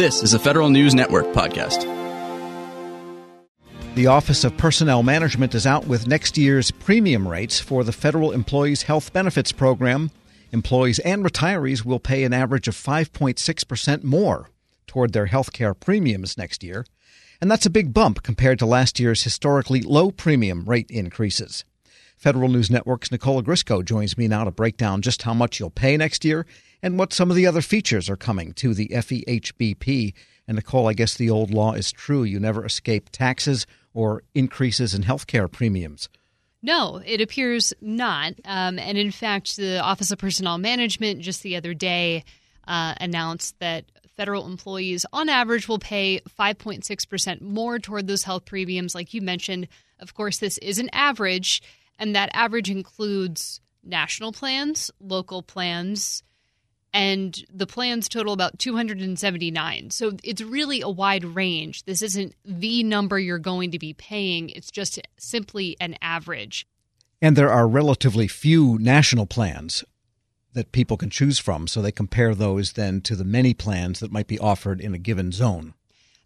This is a Federal News Network podcast. The Office of Personnel Management is out with next year's premium rates for the Federal Employees Health Benefits Program. Employees and retirees will pay an average of 5.6% more toward their health care premiums next year. And that's a big bump compared to last year's historically low premium rate increases. Federal News Network's Nicole Ogrysko joins me now to break down just how much you'll pay next year and what some of the other features are coming to the FEHBP. And Nicole, I guess the old law is true. You never escape taxes or increases in health care premiums. No, it appears not. Um, and in fact, the Office of Personnel Management just the other day uh, announced that federal employees, on average, will pay 5.6% more toward those health premiums. Like you mentioned, of course, this is an average, and that average includes national plans, local plans, and the plans total about 279. So it's really a wide range. This isn't the number you're going to be paying, it's just simply an average. And there are relatively few national plans that people can choose from, so they compare those then to the many plans that might be offered in a given zone.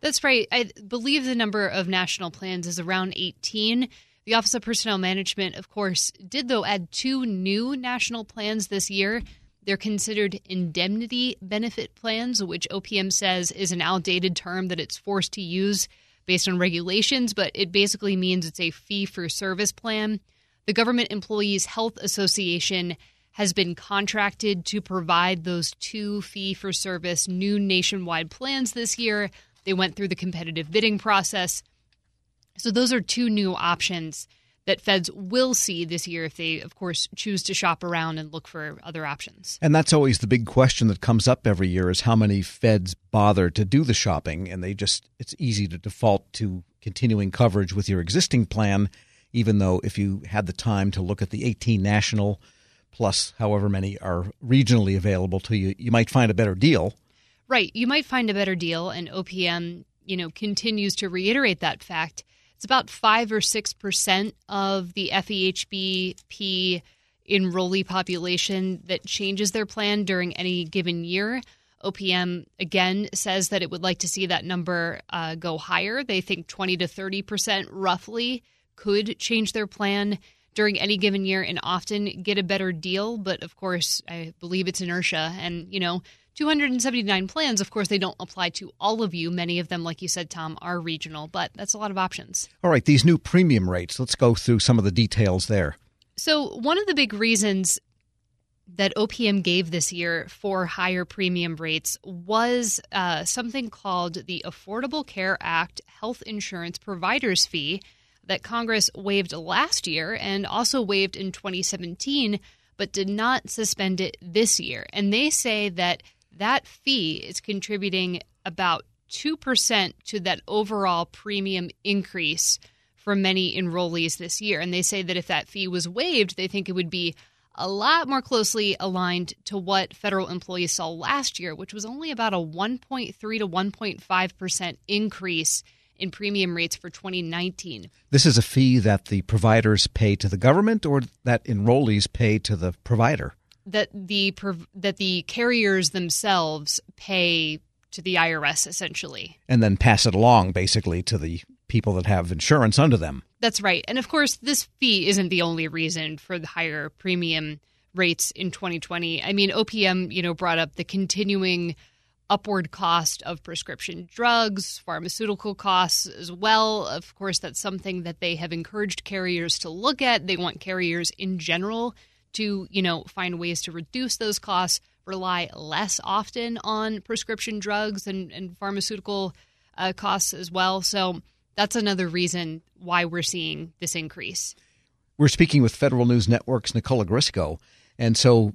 That's right. I believe the number of national plans is around 18. The Office of Personnel Management, of course, did though add two new national plans this year they're considered indemnity benefit plans, which OPM says is an outdated term that it's forced to use based on regulations, but it basically means it's a fee for service plan. The Government Employees Health Association has been contracted to provide those two fee for service new nationwide plans this year. They went through the competitive bidding process. So, those are two new options that feds will see this year if they, of course, choose to shop around and look for other options. And that's always the big question that comes up every year is how many feds bother to do the shopping and they just it's easy to default to continuing coverage with your existing plan even though if you had the time to look at the 18 national plus however many are regionally available to you you might find a better deal. Right, you might find a better deal and OPM, you know, continues to reiterate that fact it's about five or six percent of the FEHBP enrollee population that changes their plan during any given year. OPM again says that it would like to see that number uh, go higher. They think 20 to 30 percent roughly could change their plan during any given year and often get a better deal. But of course, I believe it's inertia. And, you know, 279 plans, of course, they don't apply to all of you. Many of them, like you said, Tom, are regional, but that's a lot of options. All right, these new premium rates, let's go through some of the details there. So, one of the big reasons that OPM gave this year for higher premium rates was uh, something called the Affordable Care Act Health Insurance Providers Fee that Congress waived last year and also waived in 2017, but did not suspend it this year. And they say that that fee is contributing about 2% to that overall premium increase for many enrollees this year. And they say that if that fee was waived, they think it would be a lot more closely aligned to what federal employees saw last year, which was only about a 1.3 to 1.5% increase in premium rates for 2019. This is a fee that the providers pay to the government or that enrollees pay to the provider? That the that the carriers themselves pay to the IRS essentially, and then pass it along basically to the people that have insurance under them. That's right, and of course, this fee isn't the only reason for the higher premium rates in 2020. I mean, OPM, you know, brought up the continuing upward cost of prescription drugs, pharmaceutical costs as well. Of course, that's something that they have encouraged carriers to look at. They want carriers in general to, you know, find ways to reduce those costs, rely less often on prescription drugs and, and pharmaceutical uh, costs as well. So that's another reason why we're seeing this increase. We're speaking with Federal News Network's Nicole Ogrysko. And so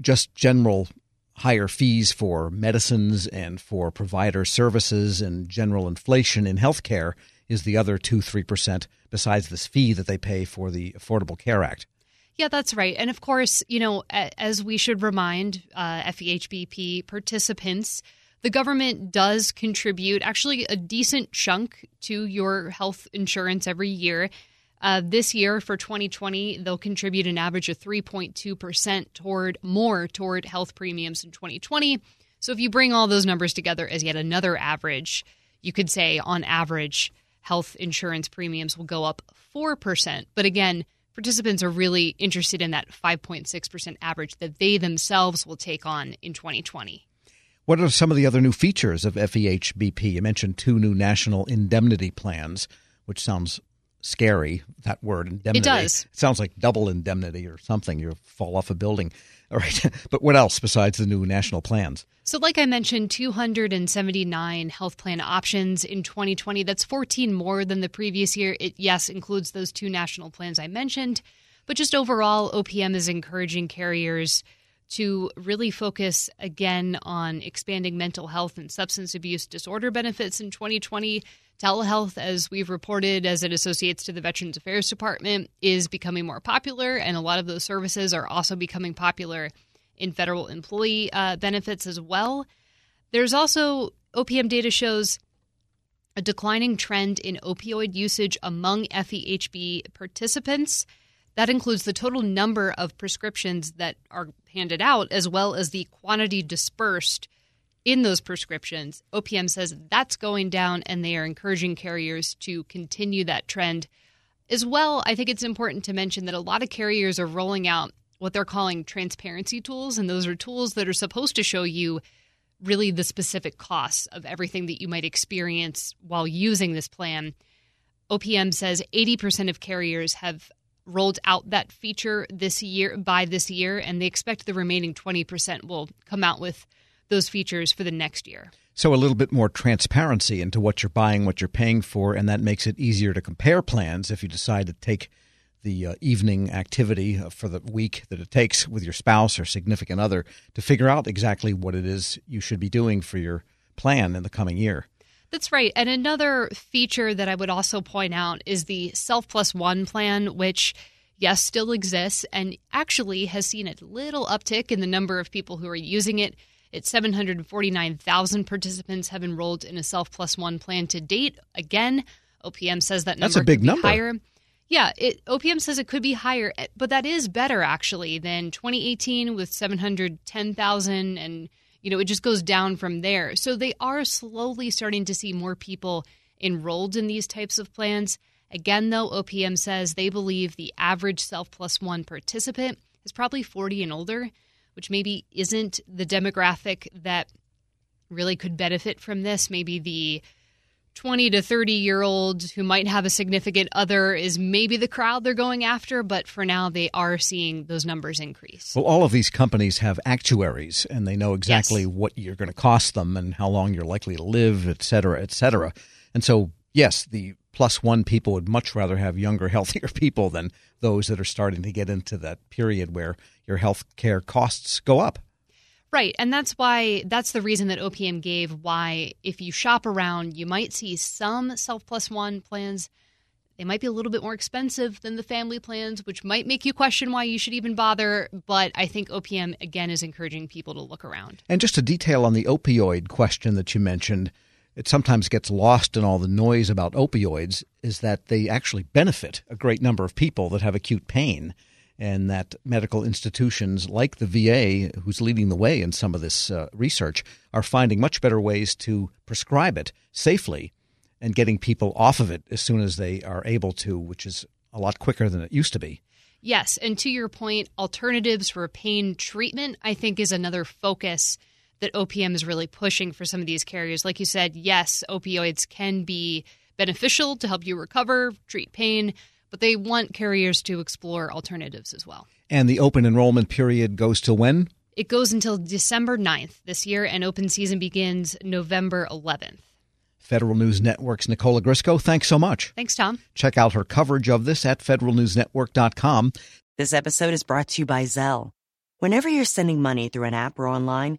just general higher fees for medicines and for provider services and general inflation in healthcare is the other 2 3% besides this fee that they pay for the Affordable Care Act. Yeah, that's right. And of course, you know, as we should remind uh, FEHBP participants, the government does contribute actually a decent chunk to your health insurance every year. Uh, this year for 2020, they'll contribute an average of 3.2% toward more toward health premiums in 2020. So if you bring all those numbers together as yet another average, you could say on average, health insurance premiums will go up 4%. But again, participants are really interested in that 5.6% average that they themselves will take on in 2020. What are some of the other new features of FEHBP? You mentioned two new national indemnity plans, which sounds scary, that word, indemnity. It does. It sounds like double indemnity or something. You fall off a building. All right. but what else besides the new national plans? So, like I mentioned, 279 health plan options in 2020. That's 14 more than the previous year. It, yes, includes those two national plans I mentioned. But just overall, OPM is encouraging carriers to really focus again on expanding mental health and substance abuse disorder benefits in 2020. Telehealth, as we've reported as it associates to the Veterans Affairs Department, is becoming more popular, and a lot of those services are also becoming popular in federal employee uh, benefits as well. There's also OPM data shows a declining trend in opioid usage among FEHB participants. That includes the total number of prescriptions that are handed out, as well as the quantity dispersed in those prescriptions. OPM says that's going down, and they are encouraging carriers to continue that trend. As well, I think it's important to mention that a lot of carriers are rolling out what they're calling transparency tools, and those are tools that are supposed to show you really the specific costs of everything that you might experience while using this plan. OPM says 80% of carriers have rolled out that feature this year by this year, and they expect the remaining 20% will come out with those features for the next year. So, a little bit more transparency into what you're buying, what you're paying for, and that makes it easier to compare plans if you decide to take the uh, evening activity uh, for the week that it takes with your spouse or significant other to figure out exactly what it is you should be doing for your plan in the coming year. That's right. And another feature that I would also point out is the Self Plus One plan, which, yes, still exists and actually has seen a little uptick in the number of people who are using it. It's 749,000 participants have enrolled in a Self Plus One plan to date. Again, OPM says that number That's a big could be number. higher. Yeah, it, OPM says it could be higher, eh, but that is better actually than 2018 with 710,000 and you know, it just goes down from there. So they are slowly starting to see more people enrolled in these types of plans. Again, though, OPM says they believe the average Self Plus One participant is probably 40 and older, which maybe isn't the demographic that really could benefit from this. Maybe the 20 to 30 year old who might have a significant other is maybe the crowd they're going after, but for now they are seeing those numbers increase. Well, all of these companies have actuaries and they know exactly Yes. what you're going to cost them and how long you're likely to live, et cetera, et cetera. And so, yes, the plus one people would much rather have younger, healthier people than those that are starting to get into that period where your health care costs go up. Right. And that's why, that's the reason that OPM gave why, if you shop around, you might see some Self Plus One plans. They might be a little bit more expensive than the family plans, which might make you question why you should even bother. But I think OPM, again, is encouraging people to look around. And just a detail on the opioid question that you mentioned, it sometimes gets lost in all the noise about opioids, is that they actually benefit a great number of people that have acute pain. And that medical institutions like the VA, who's leading the way in some of this uh, research, are finding much better ways to prescribe it safely and getting people off of it as soon as they are able to, which is a lot quicker than it used to be. Yes, and to your point, alternatives for pain treatment, I think, is another focus that OPM is really pushing for some of these carriers. Like you said, yes, opioids can be beneficial to help you recover, treat pain, but they want carriers to explore alternatives as well. And the open enrollment period goes till when? It goes until December 9th this year, and open season begins November 11th. Federal News Network's Nicole Ogrysko, thanks so much. Thanks, Tom. Check out her coverage of this at federalnewsnetwork.com. This episode is brought to you by Zelle. Whenever you're sending money through an app or online,